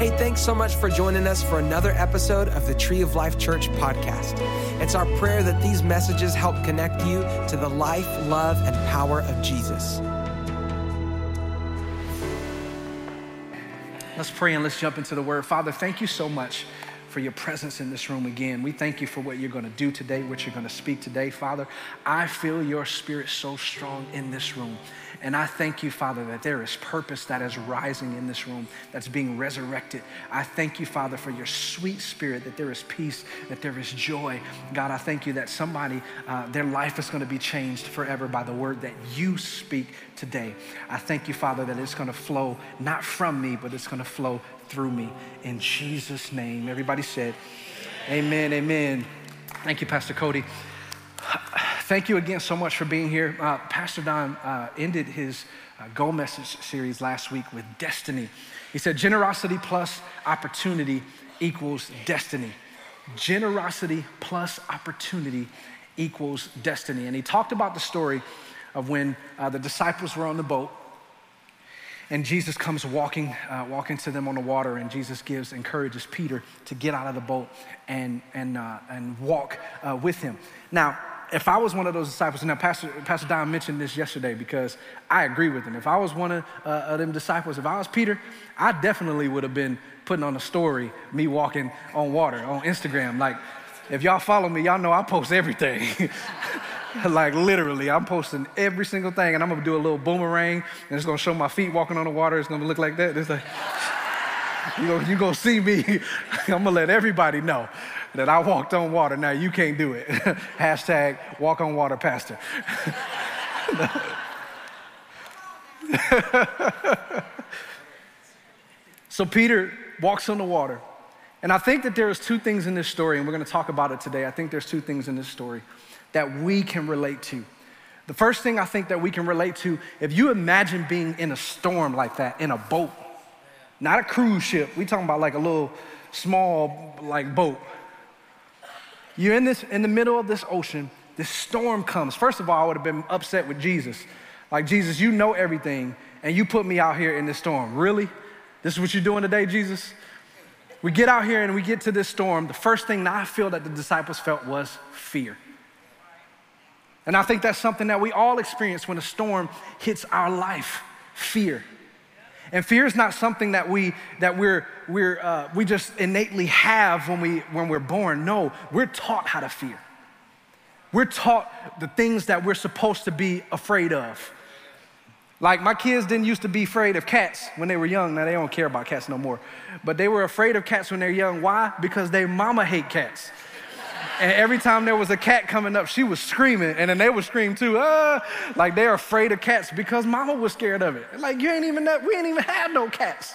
Hey, thanks so much for joining us for another episode of the Tree of Life Church podcast. It's our prayer that these messages help connect you to the life, love, and power of Jesus. Let's pray and let's jump into the word. Father, thank you so much for your presence in this room again. We thank you for what you're going to do today, what you're going to speak today, Father. I feel your spirit so strong in this room. And I thank you, Father, that there is purpose that is rising in this room, that's being resurrected. I thank you, Father, for your sweet spirit, that there is peace, that there is joy. God, I thank you that somebody, uh, their life is going to be changed forever by the word that you speak today. I thank you, Father, that it's going to flow not from me, but it's going to flow through me. In Jesus' name. Everybody said, Amen, amen. Thank you, Pastor Cody. Thank you again so much for being here. Uh, Pastor Don uh, ended his uh, Go Message series last week with destiny. He said, Generosity plus opportunity equals destiny. Generosity plus opportunity equals destiny. And he talked about the story of when uh, the disciples were on the boat and Jesus comes walking, uh, walking to them on the water, and Jesus gives, encourages Peter to get out of the boat and, and, uh, and walk uh, with him. Now, if I was one of those disciples, and now Pastor, Pastor Don mentioned this yesterday because I agree with him. If I was one of, uh, of them disciples, if I was Peter, I definitely would have been putting on a story, me walking on water on Instagram. Like, if y'all follow me, y'all know I post everything. like literally, I'm posting every single thing, and I'm gonna do a little boomerang, and it's gonna show my feet walking on the water. It's gonna look like that. It's like you gonna, you gonna see me. I'm gonna let everybody know that I walked on water. Now you can't do it. Hashtag walk on water, pastor. so Peter walks on the water. And I think that there's two things in this story, and we're going to talk about it today. I think there's two things in this story that we can relate to. The first thing I think that we can relate to, if you imagine being in a storm like that, in a boat, not a cruise ship, we talking about like a little small like boat. You're in this in the middle of this ocean, this storm comes. First of all, I would have been upset with Jesus. Like, Jesus, you know everything, and you put me out here in this storm. Really? This is what you're doing today, Jesus? We get out here and we get to this storm. The first thing that I feel that the disciples felt was fear. And I think that's something that we all experience when a storm hits our life fear. And fear is not something that we that we're we're uh, we just innately have when we when we're born. No, we're taught how to fear. We're taught the things that we're supposed to be afraid of. Like my kids didn't used to be afraid of cats when they were young. Now they don't care about cats no more. But they were afraid of cats when they're young. Why? Because their mama hate cats. And every time there was a cat coming up, she was screaming, and then they would scream too, ah, like they're afraid of cats because mama was scared of it. Like, you ain't even, that, we ain't even had no cats.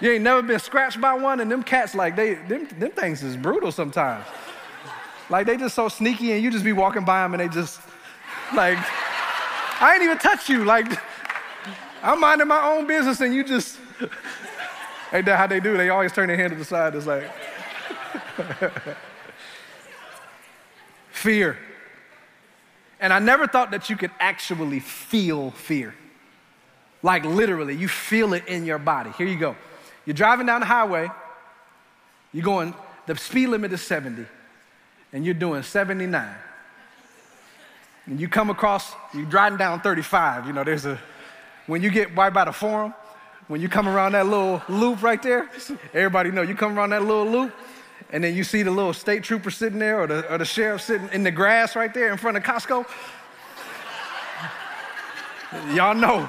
You ain't never been scratched by one, and them cats, like, they, them, them things is brutal sometimes. Like, they just so sneaky, and you just be walking by them, and they just, like, I ain't even touch you. Like, I'm minding my own business, and you just, ain't that how they do? They always turn their hand to the side. It's like, fear. And I never thought that you could actually feel fear. Like literally, you feel it in your body. Here you go. You're driving down the highway, you're going, the speed limit is 70, and you're doing 79. And you come across, you're driving down 35. You know, there's a, when you get right by the forum, when you come around that little loop right there, everybody know you come around that little loop, and then you see the little state trooper sitting there or the, or the sheriff sitting in the grass right there in front of Costco. Y'all know.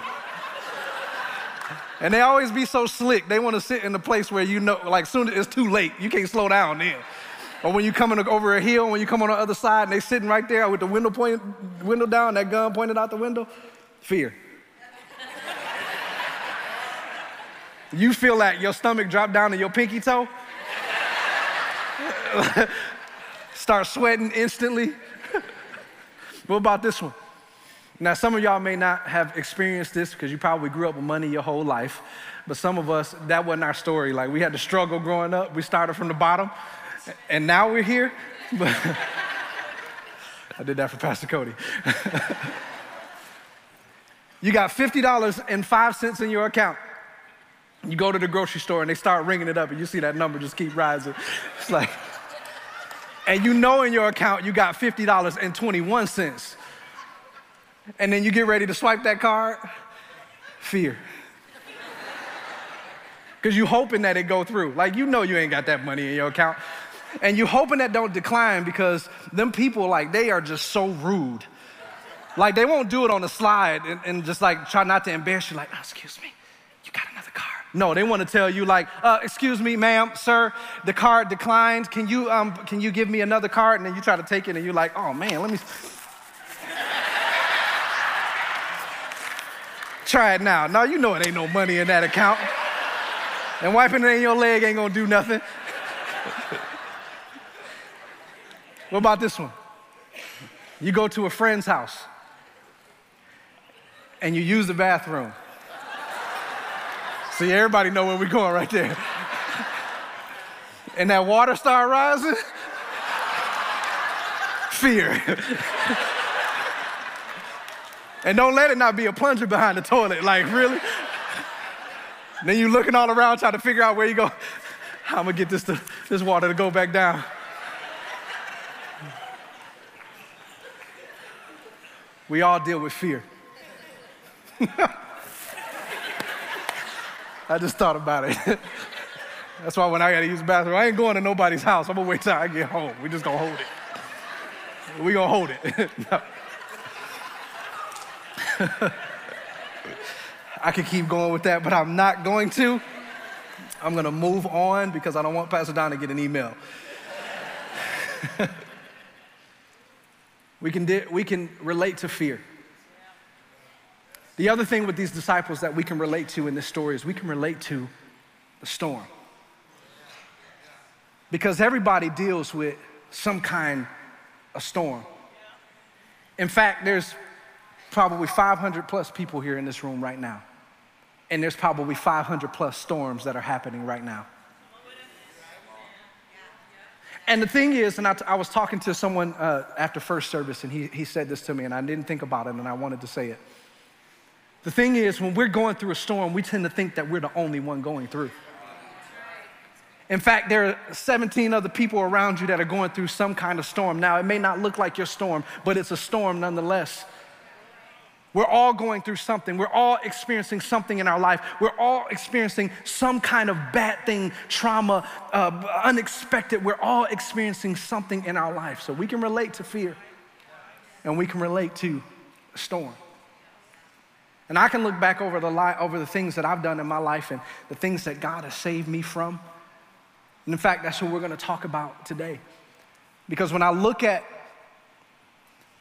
And they always be so slick. They want to sit in the place where you know, like, soon as it's too late, you can't slow down then. Or when you coming over a hill, when you come on the other side, and they sitting right there with the window point, window down, that gun pointed out the window, fear. you feel that your stomach drop down to your pinky toe. Start sweating instantly. what about this one? Now, some of y'all may not have experienced this because you probably grew up with money your whole life, but some of us, that wasn't our story. Like, we had to struggle growing up. We started from the bottom, and now we're here. I did that for Pastor Cody. you got $50 and 5 cents in your account. You go to the grocery store and they start ringing it up, and you see that number just keep rising. It's like, and you know in your account you got $50.21. And then you get ready to swipe that card, fear. Because you hoping that it go through. Like you know you ain't got that money in your account. And you hoping that don't decline because them people, like, they are just so rude. Like they won't do it on the slide and, and just like try not to embarrass you, like, oh, excuse me, you got another card. No, they want to tell you like, uh, excuse me, ma'am, sir, the card declined. Can you um, can you give me another card? And then you try to take it and you're like, oh man, let me try it now. Now you know it ain't no money in that account. And wiping it in your leg ain't gonna do nothing. what about this one? You go to a friend's house and you use the bathroom. See, everybody know where we're going right there. and that water start rising. Fear. and don't let it not be a plunger behind the toilet. Like, really? then you looking all around trying to figure out where you go. How I'm gonna get this, to, this water to go back down. We all deal with fear. I just thought about it. That's why when I gotta use the bathroom, I ain't going to nobody's house. I'm gonna wait till I get home. We just gonna hold it. We gonna hold it. I could keep going with that, but I'm not going to. I'm gonna move on because I don't want Pastor Don to get an email. we, can di- we can relate to fear. The other thing with these disciples that we can relate to in this story is we can relate to the storm. Because everybody deals with some kind of storm. In fact, there's probably 500 plus people here in this room right now. And there's probably 500 plus storms that are happening right now. And the thing is, and I, t- I was talking to someone uh, after first service, and he, he said this to me, and I didn't think about it, and I wanted to say it. The thing is, when we're going through a storm, we tend to think that we're the only one going through. In fact, there are 17 other people around you that are going through some kind of storm. Now, it may not look like your storm, but it's a storm nonetheless. We're all going through something. We're all experiencing something in our life. We're all experiencing some kind of bad thing, trauma, uh, unexpected. We're all experiencing something in our life. So we can relate to fear and we can relate to a storm. And I can look back over the, li- over the things that I've done in my life and the things that God has saved me from. And in fact, that's what we're going to talk about today. Because when I look at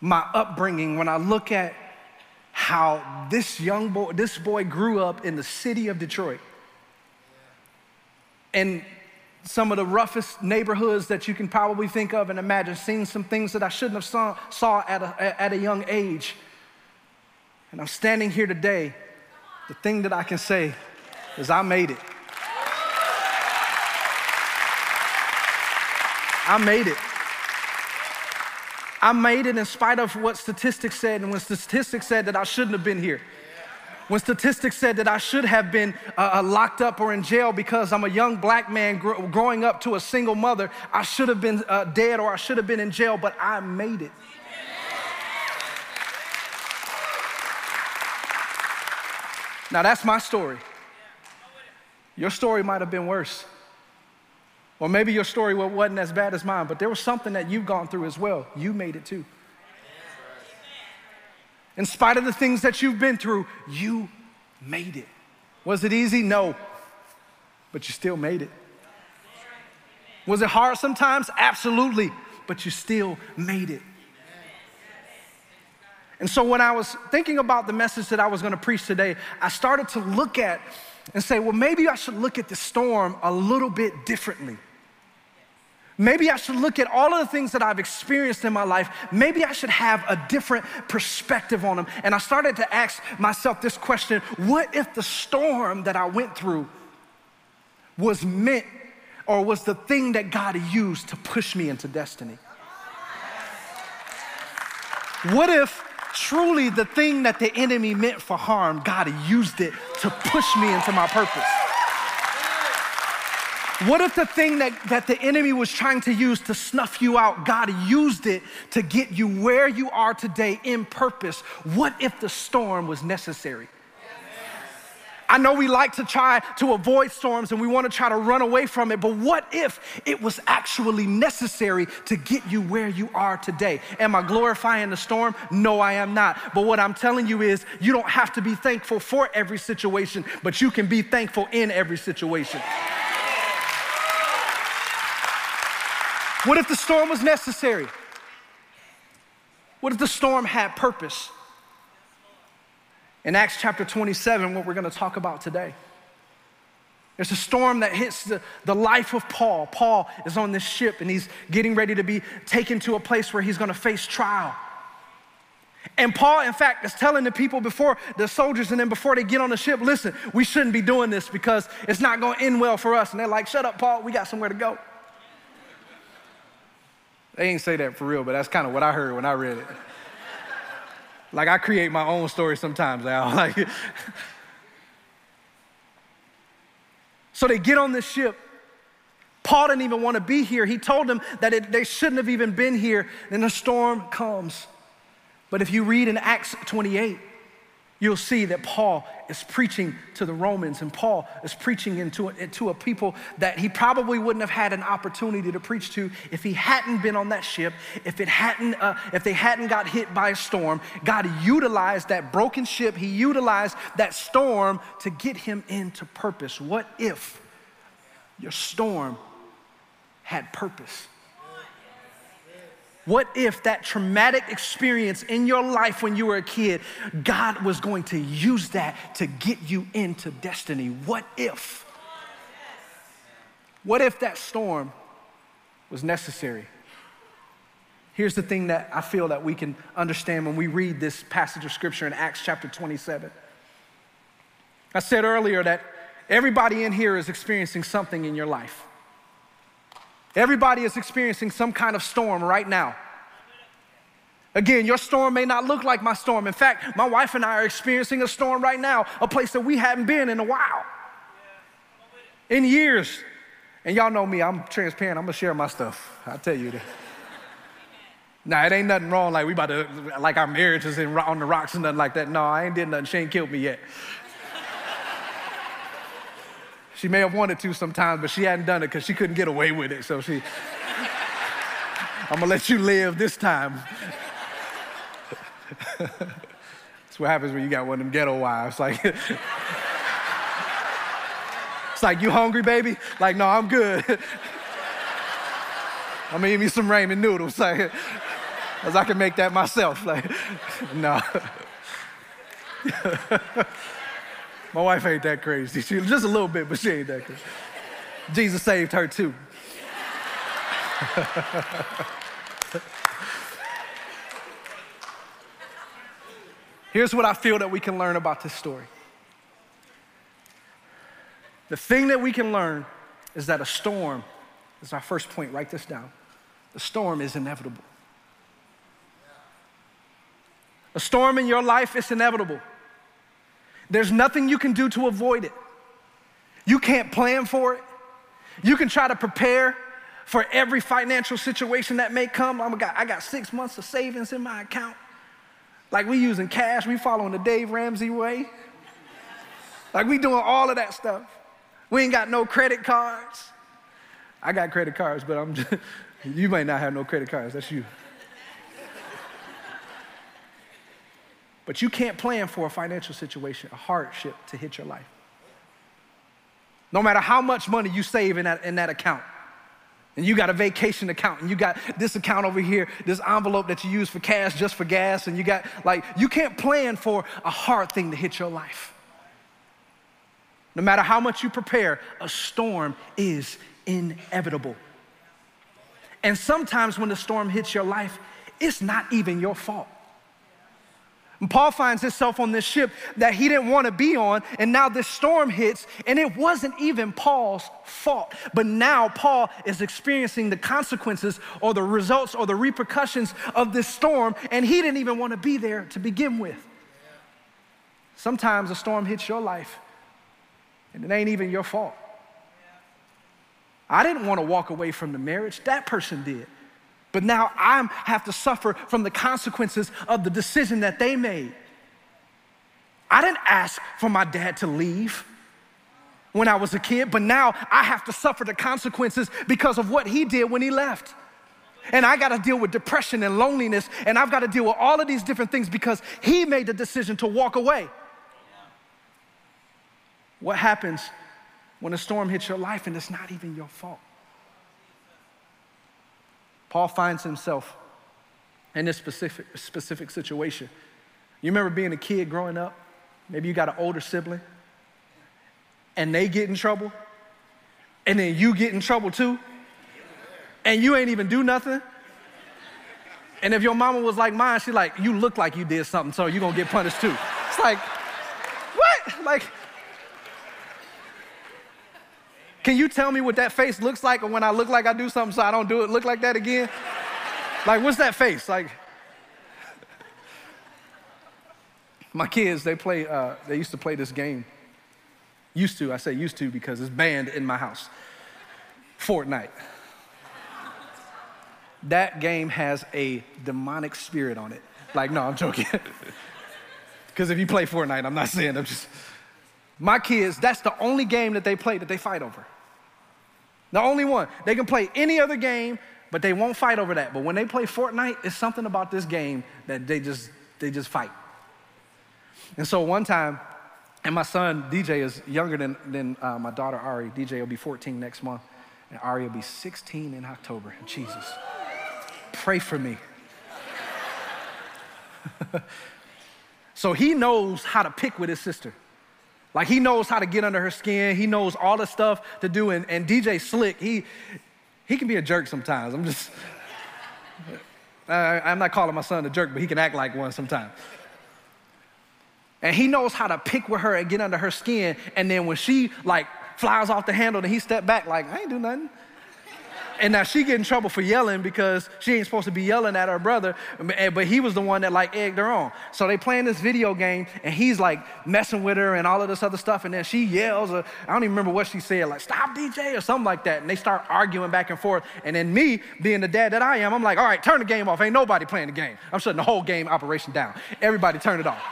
my upbringing, when I look at how this young boy, this boy grew up in the city of Detroit, and some of the roughest neighborhoods that you can probably think of and imagine, seeing some things that I shouldn't have saw, saw at, a, at a young age. And I'm standing here today. The thing that I can say is I made it. I made it. I made it in spite of what statistics said, and when statistics said that I shouldn't have been here. When statistics said that I should have been uh, uh locked up or in jail because I'm a young black man gr- growing up to a single mother, I should have been uh, dead or I should have been in jail, but I made it. Now, that's my story. Your story might have been worse. Or maybe your story wasn't as bad as mine, but there was something that you've gone through as well. You made it too. In spite of the things that you've been through, you made it. Was it easy? No. But you still made it. Was it hard sometimes? Absolutely. But you still made it. And so when I was thinking about the message that I was going to preach today, I started to look at and say, well, maybe I should look at the storm a little bit differently. Maybe I should look at all of the things that I've experienced in my life. Maybe I should have a different perspective on them. And I started to ask myself this question What if the storm that I went through was meant or was the thing that God used to push me into destiny? What if truly the thing that the enemy meant for harm, God used it to push me into my purpose. What if the thing that, that the enemy was trying to use to snuff you out, God used it to get you where you are today in purpose? What if the storm was necessary? I know we like to try to avoid storms and we want to try to run away from it, but what if it was actually necessary to get you where you are today? Am I glorifying the storm? No, I am not. But what I'm telling you is you don't have to be thankful for every situation, but you can be thankful in every situation. What if the storm was necessary? What if the storm had purpose? In Acts chapter 27, what we're going to talk about today, there's a storm that hits the, the life of Paul. Paul is on this ship and he's getting ready to be taken to a place where he's going to face trial. And Paul, in fact, is telling the people before the soldiers and then before they get on the ship, listen, we shouldn't be doing this because it's not going to end well for us. And they're like, shut up, Paul, we got somewhere to go. They ain't say that for real, but that's kind of what I heard when I read it. Like I create my own story sometimes, Al. Like, so they get on this ship. Paul didn't even want to be here. He told them that it, they shouldn't have even been here. Then the storm comes. But if you read in Acts 28, you'll see that Paul is preaching to the Romans and Paul is preaching into, into a people that he probably wouldn't have had an opportunity to preach to if he hadn't been on that ship, if, it hadn't, uh, if they hadn't got hit by a storm. God utilized that broken ship, he utilized that storm to get him into purpose. What if your storm had purpose? What if that traumatic experience in your life when you were a kid, God was going to use that to get you into destiny? What if? What if that storm was necessary? Here's the thing that I feel that we can understand when we read this passage of scripture in Acts chapter 27. I said earlier that everybody in here is experiencing something in your life. Everybody is experiencing some kind of storm right now. Again, your storm may not look like my storm. In fact, my wife and I are experiencing a storm right now, a place that we haven't been in a while, in years. And y'all know me, I'm transparent. I'm gonna share my stuff. I'll tell you that. Now, it ain't nothing wrong, like we about to, like our marriage is in, on the rocks and nothing like that. No, I ain't did nothing. She ain't killed me yet. She may have wanted to sometimes, but she hadn't done it because she couldn't get away with it. So she, I'm gonna let you live this time. That's what happens when you got one of them ghetto wives. Like, it's like, you hungry, baby? Like, no, I'm good. I'm gonna eat me some ramen noodles, like, as I can make that myself. Like, no. My wife ain't that crazy. She just a little bit, but she ain't that crazy. Jesus saved her too. Here's what I feel that we can learn about this story. The thing that we can learn is that a storm is our first point. Write this down. The storm is inevitable. A storm in your life is inevitable. There's nothing you can do to avoid it. You can't plan for it. You can try to prepare for every financial situation that may come. I'm got, I got six months of savings in my account. Like we using cash, we following the Dave Ramsey way. Like we doing all of that stuff. We ain't got no credit cards. I got credit cards, but I'm just, you may not have no credit cards. That's you. But you can't plan for a financial situation, a hardship to hit your life. No matter how much money you save in that, in that account, and you got a vacation account, and you got this account over here, this envelope that you use for cash just for gas, and you got like, you can't plan for a hard thing to hit your life. No matter how much you prepare, a storm is inevitable. And sometimes when the storm hits your life, it's not even your fault. And Paul finds himself on this ship that he didn't want to be on, and now this storm hits, and it wasn't even Paul's fault. But now Paul is experiencing the consequences or the results or the repercussions of this storm, and he didn't even want to be there to begin with. Sometimes a storm hits your life, and it ain't even your fault. I didn't want to walk away from the marriage, that person did. But now I have to suffer from the consequences of the decision that they made. I didn't ask for my dad to leave when I was a kid, but now I have to suffer the consequences because of what he did when he left. And I got to deal with depression and loneliness, and I've got to deal with all of these different things because he made the decision to walk away. What happens when a storm hits your life and it's not even your fault? Paul finds himself in this specific, specific situation. You remember being a kid growing up? Maybe you got an older sibling, and they get in trouble, and then you get in trouble too, and you ain't even do nothing. And if your mama was like mine, she's like, you look like you did something, so you're gonna get punished too. It's like, what? Like, can you tell me what that face looks like when I look like I do something so I don't do it look like that again? Like, what's that face? Like, my kids, they play, uh, they used to play this game. Used to, I say used to because it's banned in my house. Fortnite. That game has a demonic spirit on it. Like, no, I'm joking. Because if you play Fortnite, I'm not saying, I'm just. My kids, that's the only game that they play that they fight over. The only one. They can play any other game, but they won't fight over that. But when they play Fortnite, it's something about this game that they just they just fight. And so one time, and my son DJ is younger than, than uh, my daughter Ari. DJ will be 14 next month, and Ari will be 16 in October. Jesus, pray for me. so he knows how to pick with his sister. Like he knows how to get under her skin. He knows all the stuff to do. And, and DJ Slick, he, he can be a jerk sometimes. I'm just, I, I'm not calling my son a jerk, but he can act like one sometimes. And he knows how to pick with her and get under her skin. And then when she like flies off the handle, then he step back like, I ain't do nothing. And now she get in trouble for yelling because she ain't supposed to be yelling at her brother, eh, but he was the one that like egged her on. So they playing this video game, and he's like messing with her and all of this other stuff. And then she yells, or, I don't even remember what she said, like "Stop, DJ" or something like that. And they start arguing back and forth. And then me, being the dad that I am, I'm like, "All right, turn the game off. Ain't nobody playing the game. I'm shutting the whole game operation down. Everybody, turn it off.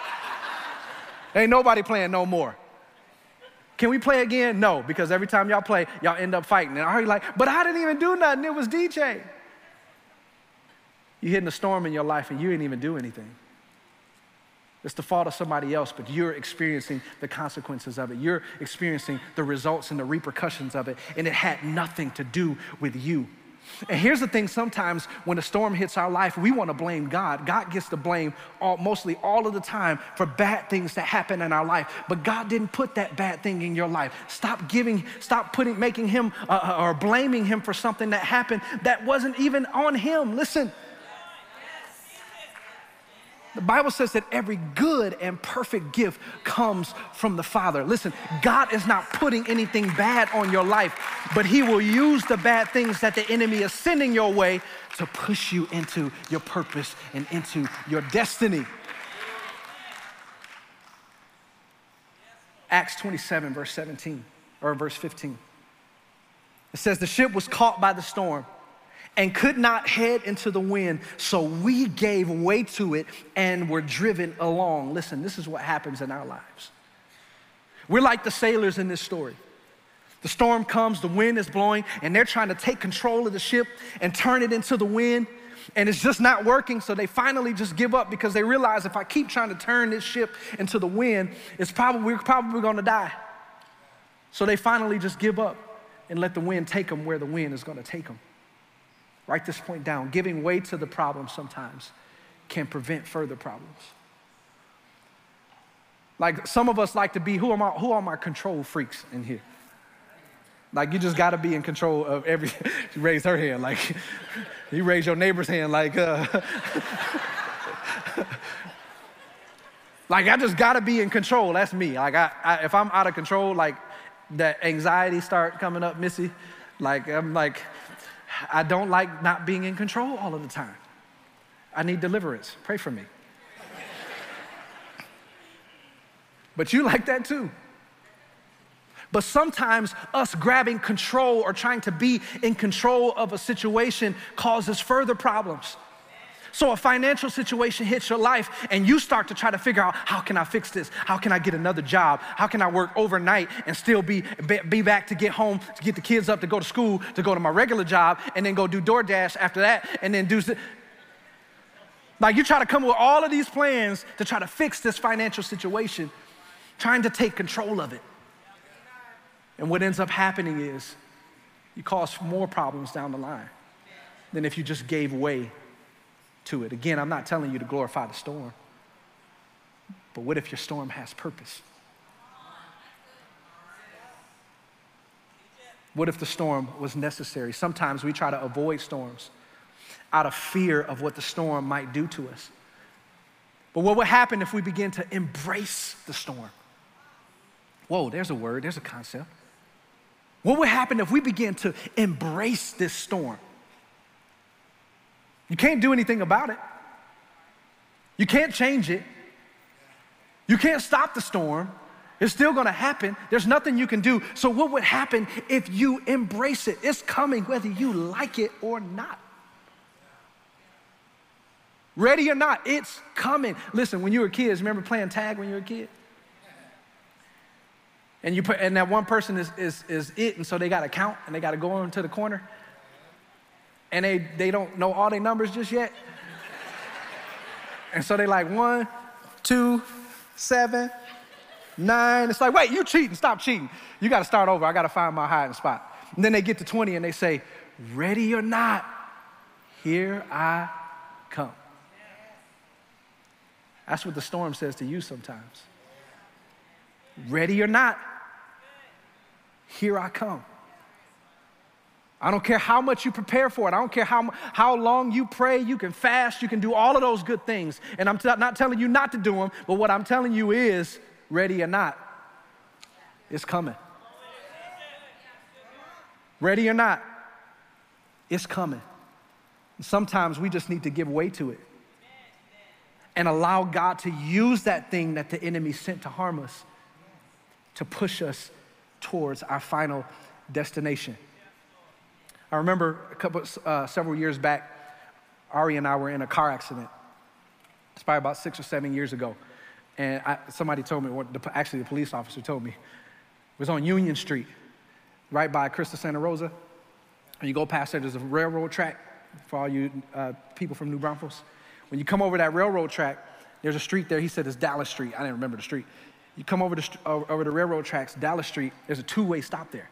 Ain't nobody playing no more." Can we play again? No, because every time y'all play, y'all end up fighting. And I heard like, but I didn't even do nothing. It was DJ. You're hitting a storm in your life and you didn't even do anything. It's the fault of somebody else, but you're experiencing the consequences of it. You're experiencing the results and the repercussions of it, and it had nothing to do with you. And here's the thing sometimes when a storm hits our life, we want to blame God. God gets the blame all, mostly all of the time for bad things that happen in our life. But God didn't put that bad thing in your life. Stop giving, stop putting, making him uh, uh or blaming him for something that happened that wasn't even on him. Listen, the Bible says that every good and perfect gift comes from the Father. Listen, God is not putting anything bad on your life, but He will use the bad things that the enemy is sending your way to push you into your purpose and into your destiny. Acts 27, verse 17, or verse 15. It says, The ship was caught by the storm and could not head into the wind. So we gave way to it and were driven along. Listen, this is what happens in our lives. We're like the sailors in this story. The storm comes, the wind is blowing, and they're trying to take control of the ship and turn it into the wind. And it's just not working, so they finally just give up because they realize if I keep trying to turn this ship into the wind, it's probably we're probably gonna die. So they finally just give up and let the wind take them where the wind is gonna take them. Write this point down. Giving way to the problem sometimes can prevent further problems. Like some of us like to be, who are my, who are my control freaks in here? Like you just got to be in control of every. she raised her hand like you raise your neighbor's hand like. Uh, like I just got to be in control. That's me. Like I, I, if I'm out of control, like that anxiety start coming up, Missy. Like I'm like I don't like not being in control all of the time. I need deliverance. Pray for me. but you like that too. But sometimes us grabbing control or trying to be in control of a situation causes further problems. So a financial situation hits your life and you start to try to figure out how can I fix this? How can I get another job? How can I work overnight and still be, be back to get home, to get the kids up to go to school, to go to my regular job and then go do DoorDash after that and then do like you try to come with all of these plans to try to fix this financial situation, trying to take control of it. And what ends up happening is you cause more problems down the line than if you just gave way to it. Again, I'm not telling you to glorify the storm, but what if your storm has purpose? What if the storm was necessary? Sometimes we try to avoid storms out of fear of what the storm might do to us. But what would happen if we begin to embrace the storm? Whoa, there's a word, there's a concept. What would happen if we begin to embrace this storm? You can't do anything about it. You can't change it. You can't stop the storm. It's still gonna happen. There's nothing you can do. So, what would happen if you embrace it? It's coming whether you like it or not. Ready or not, it's coming. Listen, when you were kids, remember playing tag when you were a kid? And you put and that one person is is is it, and so they gotta count and they gotta go into the corner. And they they don't know all their numbers just yet. And so they like one, two, seven, nine. It's like, wait, you cheating, stop cheating. You gotta start over. I gotta find my hiding spot. And then they get to 20 and they say, ready or not, here I come. That's what the storm says to you sometimes. Ready or not, here I come. I don't care how much you prepare for it. I don't care how, how long you pray, you can fast, you can do all of those good things. And I'm t- not telling you not to do them, but what I'm telling you is ready or not, it's coming. Ready or not, it's coming. Sometimes we just need to give way to it and allow God to use that thing that the enemy sent to harm us to push us towards our final destination. I remember a couple, uh, several years back, Ari and I were in a car accident. It's probably about six or seven years ago. And I, somebody told me, the, actually, the police officer told me, it was on Union Street, right by Christus Santa Rosa. And you go past there, there's a railroad track for all you uh, people from New Braunfels. When you come over that railroad track, there's a street there. He said it's Dallas Street. I didn't remember the street. You come over the, over the railroad tracks, Dallas Street, there's a two way stop there.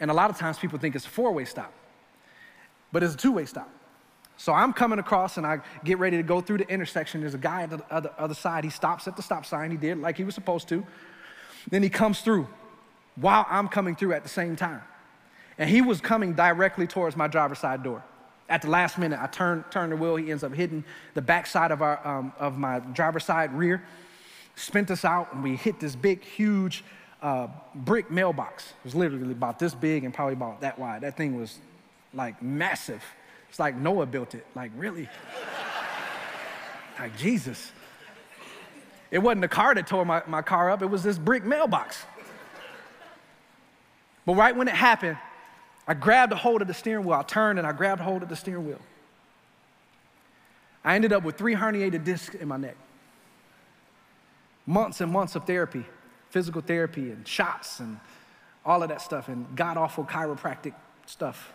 And a lot of times people think it's a four way stop, but it's a two way stop. So I'm coming across and I get ready to go through the intersection. There's a guy at the other, other side. He stops at the stop sign. He did like he was supposed to. Then he comes through while I'm coming through at the same time. And he was coming directly towards my driver's side door. At the last minute, I turn, turn the wheel. He ends up hitting the backside of, our, um, of my driver's side rear, spent us out, and we hit this big, huge uh, brick mailbox. It was literally about this big and probably about that wide. That thing was like massive. It's like Noah built it. Like, really? like, Jesus. It wasn't the car that tore my, my car up, it was this brick mailbox. But right when it happened, I grabbed a hold of the steering wheel. I turned and I grabbed hold of the steering wheel. I ended up with three herniated discs in my neck. Months and months of therapy, physical therapy, and shots, and all of that stuff, and god awful chiropractic stuff.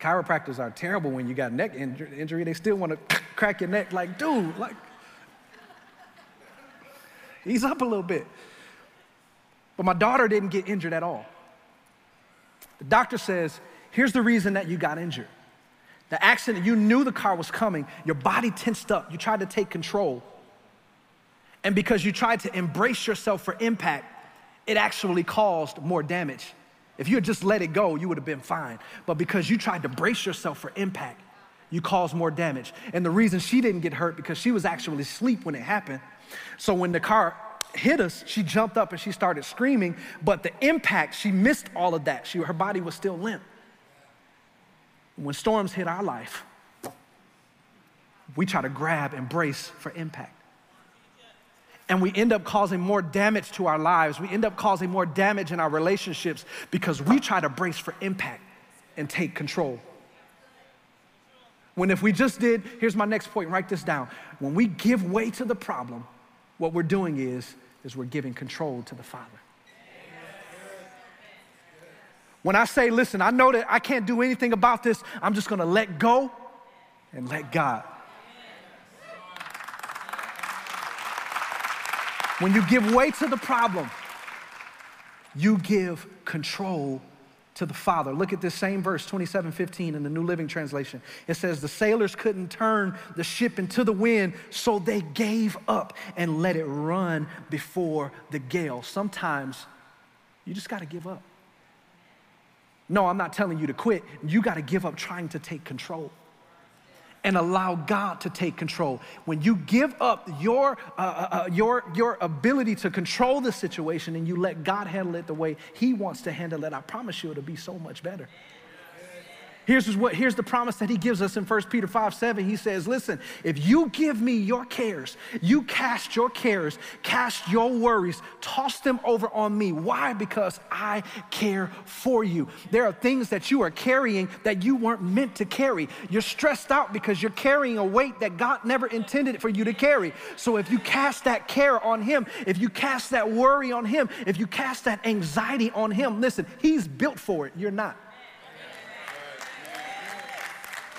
Chiropractors are terrible when you got neck injury. They still want to crack your neck, like, dude, like, ease up a little bit. But my daughter didn't get injured at all. The doctor says, here's the reason that you got injured. The accident, you knew the car was coming, your body tensed up, you tried to take control. And because you tried to embrace yourself for impact, it actually caused more damage. If you had just let it go, you would have been fine. But because you tried to brace yourself for impact, you caused more damage. And the reason she didn't get hurt because she was actually asleep when it happened. So when the car hit us, she jumped up and she started screaming, but the impact, she missed all of that. She, her body was still limp. When storms hit our life, we try to grab and brace for impact. And we end up causing more damage to our lives. We end up causing more damage in our relationships because we try to brace for impact and take control. When if we just did, here's my next point, write this down. When we give way to the problem, what we're doing is, is we're giving control to the Father. When I say, listen, I know that I can't do anything about this, I'm just gonna let go and let God. When you give way to the problem, you give control to the Father. Look at this same verse, 27 15 in the New Living Translation. It says, The sailors couldn't turn the ship into the wind, so they gave up and let it run before the gale. Sometimes you just got to give up. No, I'm not telling you to quit. You got to give up trying to take control and allow God to take control. When you give up your, uh, uh, uh, your, your ability to control the situation and you let God handle it the way He wants to handle it, I promise you it'll be so much better. Here's, what, here's the promise that he gives us in 1 Peter 5 7. He says, Listen, if you give me your cares, you cast your cares, cast your worries, toss them over on me. Why? Because I care for you. There are things that you are carrying that you weren't meant to carry. You're stressed out because you're carrying a weight that God never intended for you to carry. So if you cast that care on him, if you cast that worry on him, if you cast that anxiety on him, listen, he's built for it. You're not.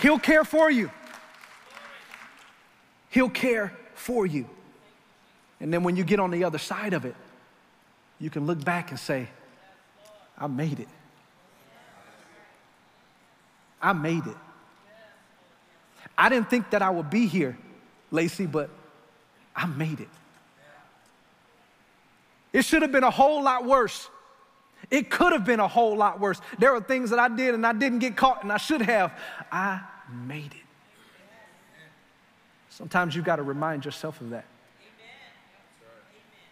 He'll care for you. He'll care for you. And then when you get on the other side of it, you can look back and say, I made it. I made it. I didn't think that I would be here, Lacey, but I made it. It should have been a whole lot worse. It could have been a whole lot worse. There were things that I did and I didn't get caught and I should have. I made it. Sometimes you got to remind yourself of that.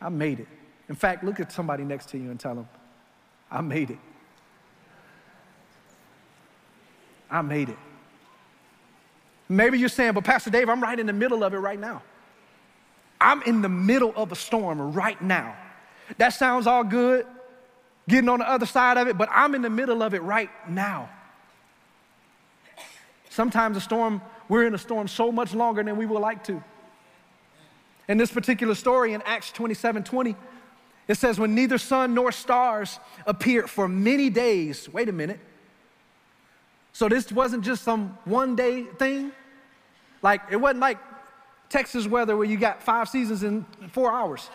I made it. In fact, look at somebody next to you and tell them, I made it. I made it. Maybe you're saying, but Pastor Dave, I'm right in the middle of it right now. I'm in the middle of a storm right now. That sounds all good, getting on the other side of it, but I'm in the middle of it right now. Sometimes a storm, we're in a storm so much longer than we would like to. In this particular story in Acts 27 20, it says, When neither sun nor stars appeared for many days. Wait a minute. So this wasn't just some one day thing? Like, it wasn't like Texas weather where you got five seasons in four hours.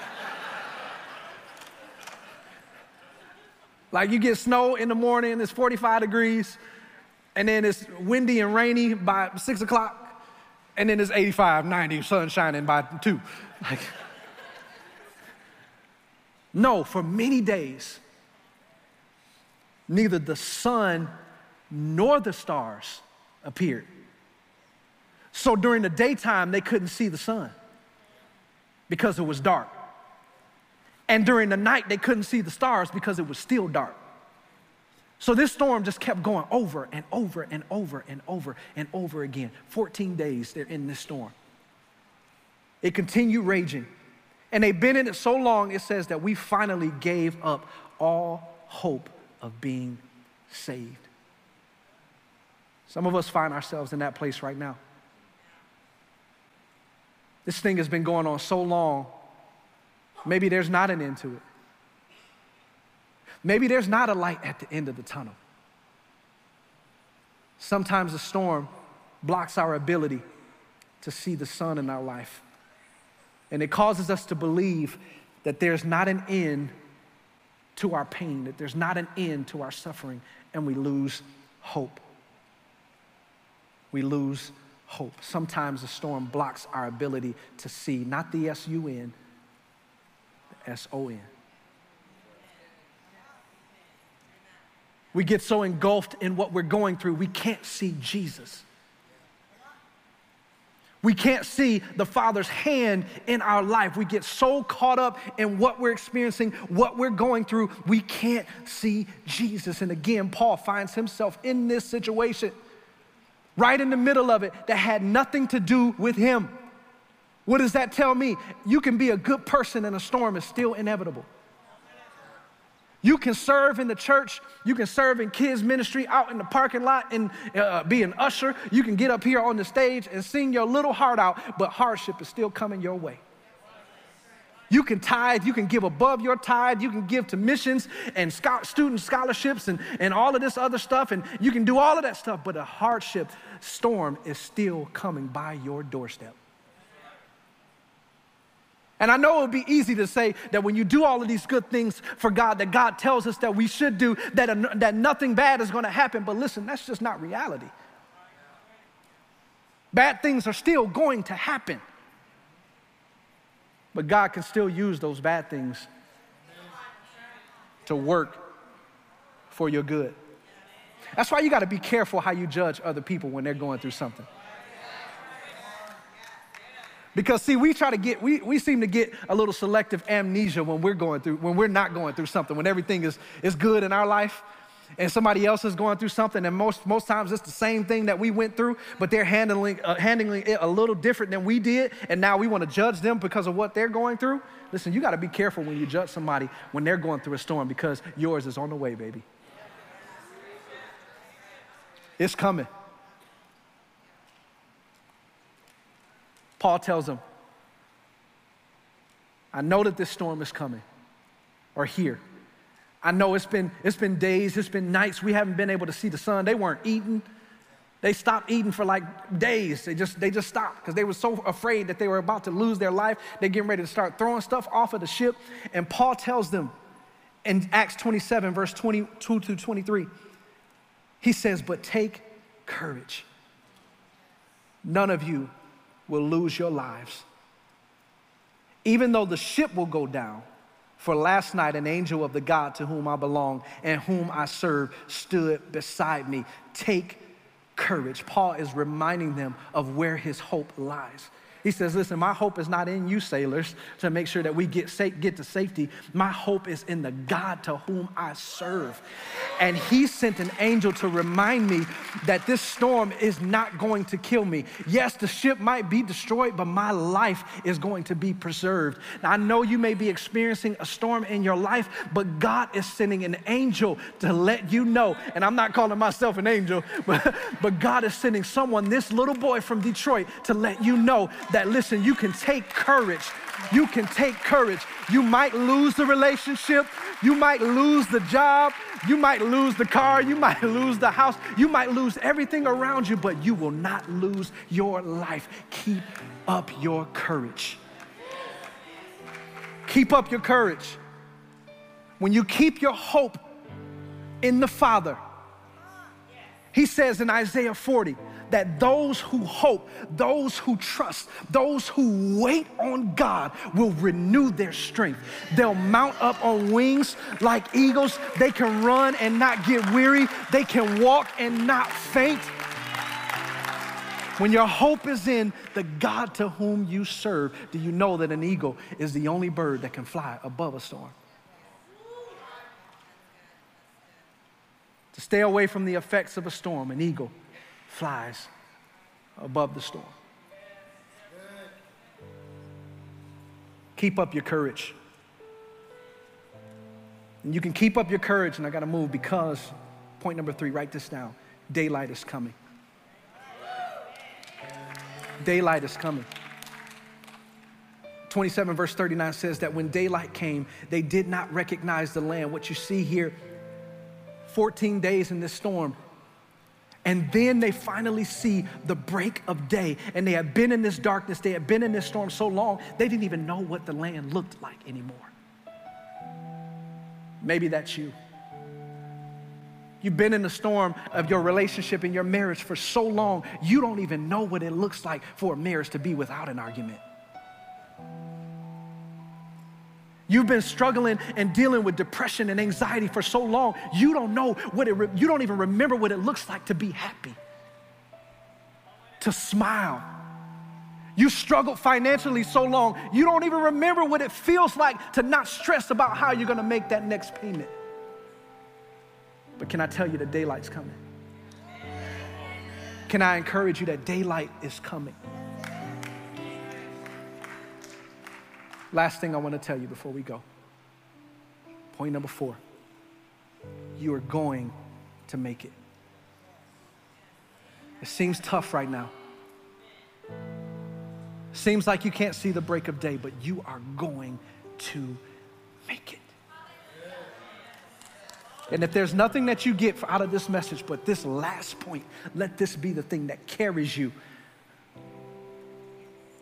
like, you get snow in the morning, it's 45 degrees and then it's windy and rainy by six o'clock, and then it's 85, 90, sun shining by two. Like, no, for many days, neither the sun nor the stars appeared. So during the daytime, they couldn't see the sun because it was dark. And during the night, they couldn't see the stars because it was still dark. So this storm just kept going over and over and over and over and over again. 14 days they're in this storm. It continued raging. And they've been in it so long, it says that we finally gave up all hope of being saved. Some of us find ourselves in that place right now. This thing has been going on so long, maybe there's not an end to it. Maybe there's not a light at the end of the tunnel. Sometimes the storm blocks our ability to see the sun in our life. And it causes us to believe that there's not an end to our pain, that there's not an end to our suffering, and we lose hope. We lose hope. Sometimes the storm blocks our ability to see, not the S U N, the S O N. We get so engulfed in what we're going through, we can't see Jesus. We can't see the Father's hand in our life. We get so caught up in what we're experiencing, what we're going through, we can't see Jesus. And again, Paul finds himself in this situation, right in the middle of it, that had nothing to do with him. What does that tell me? You can be a good person and a storm is still inevitable. You can serve in the church. You can serve in kids' ministry out in the parking lot and uh, be an usher. You can get up here on the stage and sing your little heart out, but hardship is still coming your way. You can tithe, you can give above your tithe, you can give to missions and student scholarships and, and all of this other stuff, and you can do all of that stuff, but a hardship storm is still coming by your doorstep. And I know it would be easy to say that when you do all of these good things for God, that God tells us that we should do, that, that nothing bad is going to happen. But listen, that's just not reality. Bad things are still going to happen. But God can still use those bad things to work for your good. That's why you got to be careful how you judge other people when they're going through something. Because see, we try to get, we, we seem to get a little selective amnesia when we're going through, when we're not going through something, when everything is, is good in our life and somebody else is going through something, and most, most times it's the same thing that we went through, but they're handling, uh, handling it a little different than we did, and now we want to judge them because of what they're going through. Listen, you got to be careful when you judge somebody when they're going through a storm because yours is on the way, baby. It's coming. Paul tells them, I know that this storm is coming or here. I know it's been, it's been days, it's been nights. We haven't been able to see the sun. They weren't eating. They stopped eating for like days. They just, they just stopped because they were so afraid that they were about to lose their life. They're getting ready to start throwing stuff off of the ship. And Paul tells them in Acts 27, verse 22 to 23, he says, But take courage. None of you will lose your lives. Even though the ship will go down, for last night an angel of the God to whom I belong and whom I serve stood beside me. Take courage. Paul is reminding them of where his hope lies. He says, Listen, my hope is not in you, sailors, to make sure that we get, get to safety. My hope is in the God to whom I serve. And he sent an angel to remind me that this storm is not going to kill me. Yes, the ship might be destroyed, but my life is going to be preserved. Now, I know you may be experiencing a storm in your life, but God is sending an angel to let you know. And I'm not calling myself an angel, but, but God is sending someone, this little boy from Detroit, to let you know that, listen, you can take courage. You can take courage. You might lose the relationship. You might lose the job. You might lose the car. You might lose the house. You might lose everything around you, but you will not lose your life. Keep up your courage. Keep up your courage. When you keep your hope in the Father, he says in Isaiah 40, that those who hope, those who trust, those who wait on God will renew their strength. They'll mount up on wings like eagles. They can run and not get weary. They can walk and not faint. When your hope is in the God to whom you serve, do you know that an eagle is the only bird that can fly above a storm? To stay away from the effects of a storm, an eagle flies above the storm. Keep up your courage. And you can keep up your courage, and I got to move because, point number three, write this down daylight is coming. Daylight is coming. 27 verse 39 says that when daylight came, they did not recognize the land. What you see here, 14 days in this storm, and then they finally see the break of day. And they had been in this darkness, they had been in this storm so long, they didn't even know what the land looked like anymore. Maybe that's you. You've been in the storm of your relationship and your marriage for so long, you don't even know what it looks like for a marriage to be without an argument. You've been struggling and dealing with depression and anxiety for so long, you don't know what it, re- you don't even remember what it looks like to be happy, to smile. You struggled financially so long, you don't even remember what it feels like to not stress about how you're gonna make that next payment. But can I tell you that daylight's coming? Can I encourage you that daylight is coming? Last thing I want to tell you before we go. Point number four you are going to make it. It seems tough right now. Seems like you can't see the break of day, but you are going to make it. And if there's nothing that you get out of this message but this last point, let this be the thing that carries you.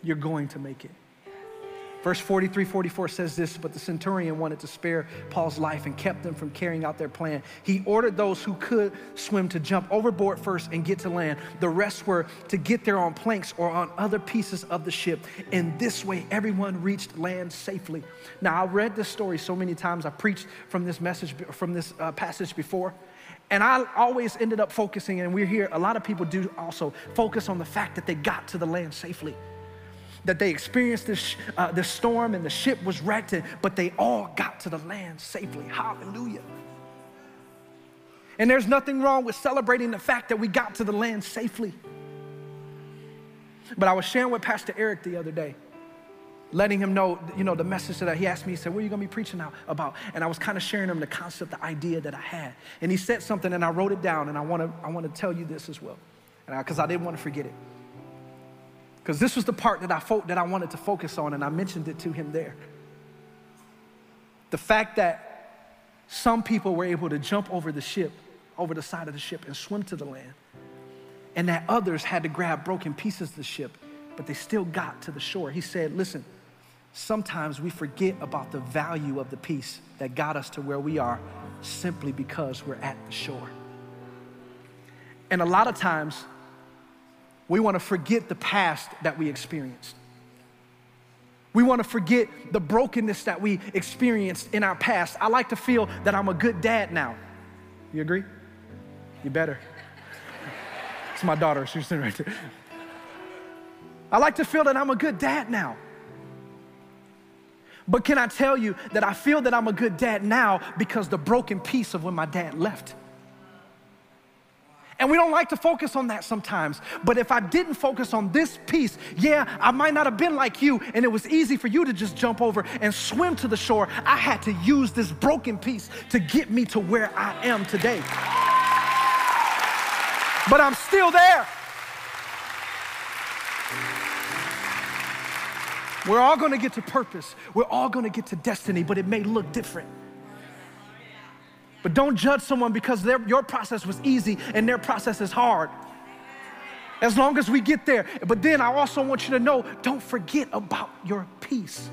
You're going to make it. Verse 43 44 says this But the centurion wanted to spare Paul's life and kept them from carrying out their plan. He ordered those who could swim to jump overboard first and get to land. The rest were to get there on planks or on other pieces of the ship. In this way, everyone reached land safely. Now, I've read this story so many times. I preached from this message, from this uh, passage before. And I always ended up focusing, and we're here, a lot of people do also focus on the fact that they got to the land safely that they experienced this, uh, this storm and the ship was wrecked, but they all got to the land safely. Hallelujah. And there's nothing wrong with celebrating the fact that we got to the land safely. But I was sharing with Pastor Eric the other day, letting him know, you know, the message that he asked me, he said, What are you gonna be preaching out about? And I was kind of sharing him the concept, the idea that I had. And he said something, and I wrote it down, and I wanna, I wanna tell you this as well, because I, I didn't wanna forget it because this was the part that I, fo- that I wanted to focus on, and I mentioned it to him there. The fact that some people were able to jump over the ship, over the side of the ship, and swim to the land, and that others had to grab broken pieces of the ship, but they still got to the shore. He said, Listen, sometimes we forget about the value of the piece that got us to where we are simply because we're at the shore. And a lot of times, we want to forget the past that we experienced. We want to forget the brokenness that we experienced in our past. I like to feel that I'm a good dad now. You agree? You better. It's my daughter. She's sitting right there. I like to feel that I'm a good dad now. But can I tell you that I feel that I'm a good dad now because the broken piece of when my dad left? And we don't like to focus on that sometimes. But if I didn't focus on this piece, yeah, I might not have been like you, and it was easy for you to just jump over and swim to the shore. I had to use this broken piece to get me to where I am today. But I'm still there. We're all gonna get to purpose, we're all gonna get to destiny, but it may look different. But don't judge someone because their, your process was easy and their process is hard. As long as we get there. But then I also want you to know don't forget about your piece.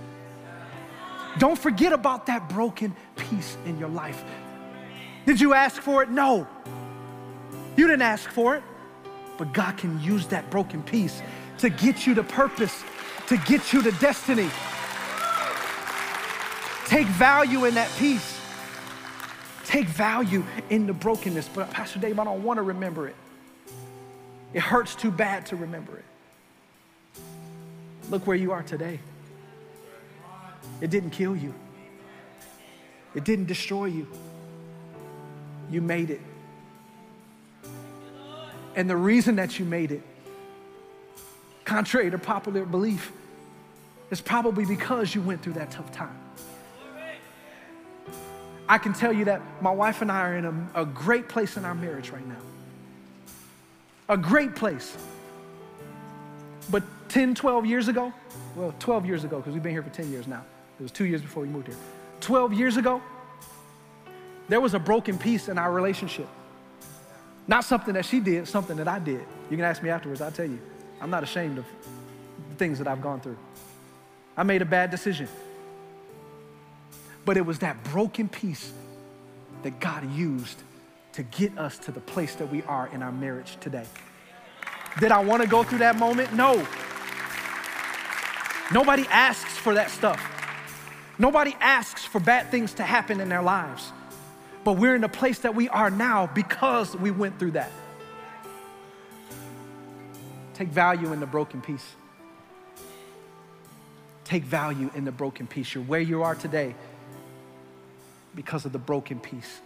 Don't forget about that broken piece in your life. Did you ask for it? No. You didn't ask for it. But God can use that broken piece to get you to purpose, to get you to destiny. Take value in that piece take value in the brokenness. But Pastor Dave, I don't want to remember it. It hurts too bad to remember it. Look where you are today. It didn't kill you, it didn't destroy you. You made it. And the reason that you made it, contrary to popular belief, is probably because you went through that tough time. I can tell you that my wife and I are in a, a great place in our marriage right now. A great place. But 10, 12 years ago, well, 12 years ago, because we've been here for 10 years now. It was two years before we moved here. 12 years ago, there was a broken piece in our relationship. Not something that she did, something that I did. You can ask me afterwards, I'll tell you. I'm not ashamed of the things that I've gone through. I made a bad decision. But it was that broken piece that God used to get us to the place that we are in our marriage today. Did I want to go through that moment? No. Nobody asks for that stuff. Nobody asks for bad things to happen in their lives. But we're in the place that we are now because we went through that. Take value in the broken piece. Take value in the broken piece. You're where you are today because of the broken piece.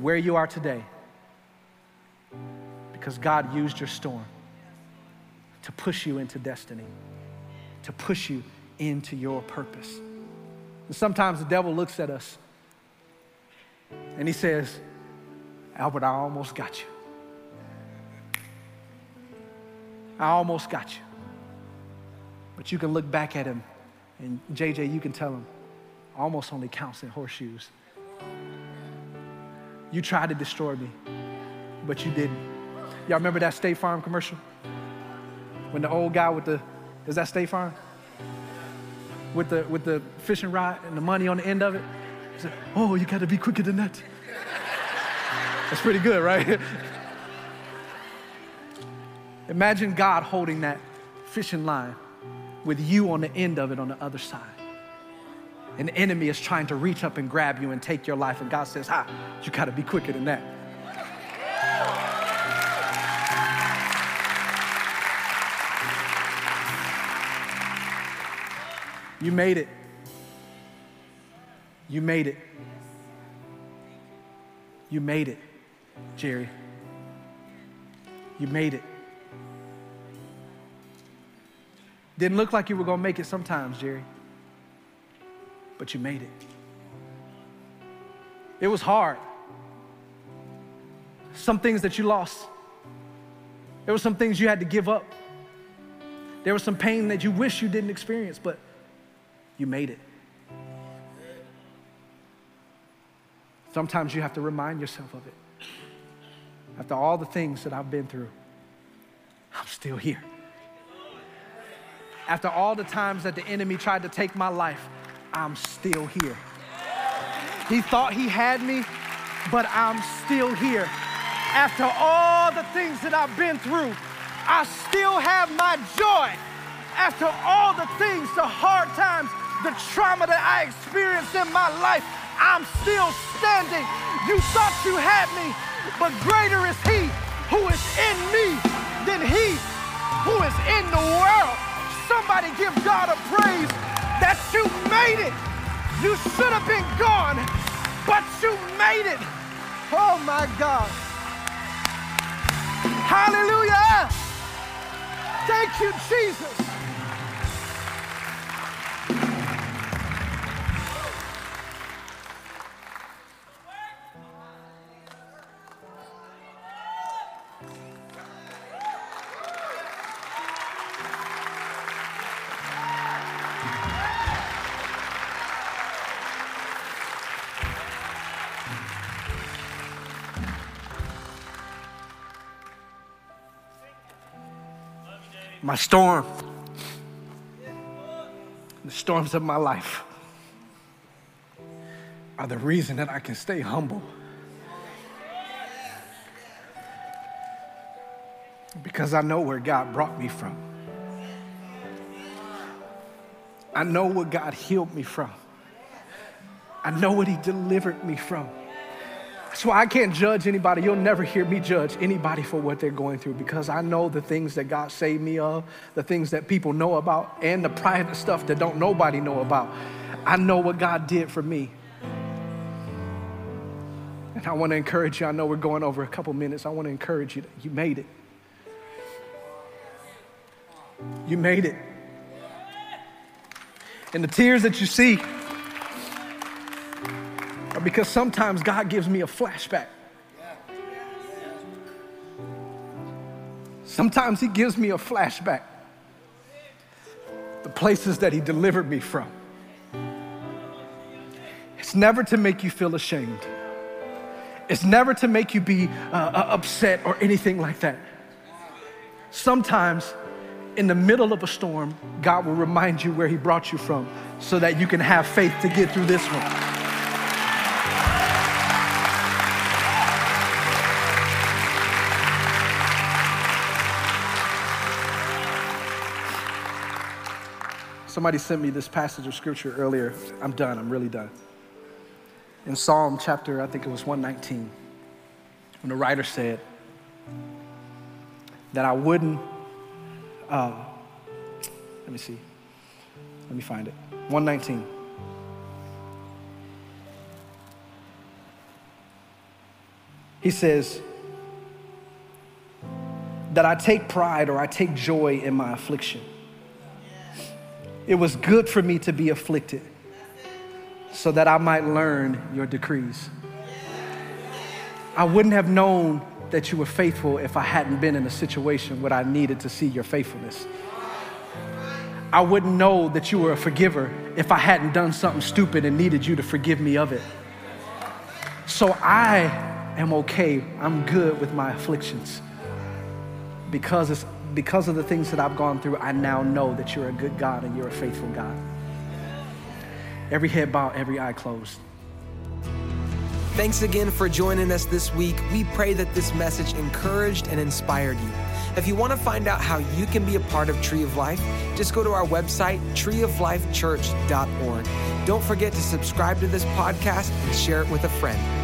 where you are today because God used your storm to push you into destiny, to push you into your purpose. And sometimes the devil looks at us and he says, Albert, I almost got you. I almost got you. But you can look back at him, and JJ, you can tell him, almost only counts in horseshoes. You tried to destroy me, but you didn't. Y'all remember that State Farm commercial? When the old guy with the, is that State Farm? With the, with the fishing rod and the money on the end of it? He said, Oh, you gotta be quicker than that. That's pretty good, right? Imagine God holding that fishing line with you on the end of it on the other side. An enemy is trying to reach up and grab you and take your life, and God says, Ah, you gotta be quicker than that. You made it. You made it. You made it, Jerry. You made it. Didn't look like you were going to make it sometimes, Jerry, but you made it. It was hard. Some things that you lost. There were some things you had to give up. There was some pain that you wish you didn't experience, but you made it. Sometimes you have to remind yourself of it. After all the things that I've been through, I'm still here. After all the times that the enemy tried to take my life, I'm still here. He thought he had me, but I'm still here. After all the things that I've been through, I still have my joy. After all the things, the hard times, the trauma that I experienced in my life, I'm still standing. You thought you had me, but greater is He who is in me than He who is in the world. Somebody give God a praise that you made it. You should have been gone, but you made it. Oh my God. Hallelujah. Thank you, Jesus. My storm, the storms of my life are the reason that I can stay humble. Because I know where God brought me from. I know what God healed me from. I know what He delivered me from. That's why I can't judge anybody. You'll never hear me judge anybody for what they're going through because I know the things that God saved me of, the things that people know about, and the private stuff that don't nobody know about. I know what God did for me. And I want to encourage you. I know we're going over a couple minutes. I want to encourage you. that You made it. You made it. And the tears that you see, because sometimes God gives me a flashback. Sometimes He gives me a flashback. The places that He delivered me from. It's never to make you feel ashamed. It's never to make you be uh, uh upset or anything like that. Sometimes, in the middle of a storm, God will remind you where He brought you from so that you can have faith to get through this one. Somebody sent me this passage of scripture earlier. I'm done, I'm really done. In Psalm chapter, I think it was 119, when the writer said that I wouldn't, uh, let me see, let me find it. 119. He says, that I take pride or I take joy in my affliction It was good for me to be afflicted so that I might learn your decrees. I wouldn't have known that you were faithful if I hadn't been in a situation where I needed to see your faithfulness. I wouldn't know that you were a forgiver if I hadn't done something stupid and needed you to forgive me of it. So I am okay. I'm good with my afflictions. Because, it's, because of the things that I've gone through, I now know that you're a good God and you're a faithful God. Every head bowed, every eye closed. Thanks again for joining us this week. We pray that this message encouraged and inspired you. If you want to find out how you can be a part of Tree of Life, just go to our website, treeoflifechurch.org. Don't forget to subscribe to this podcast and share it with a friend.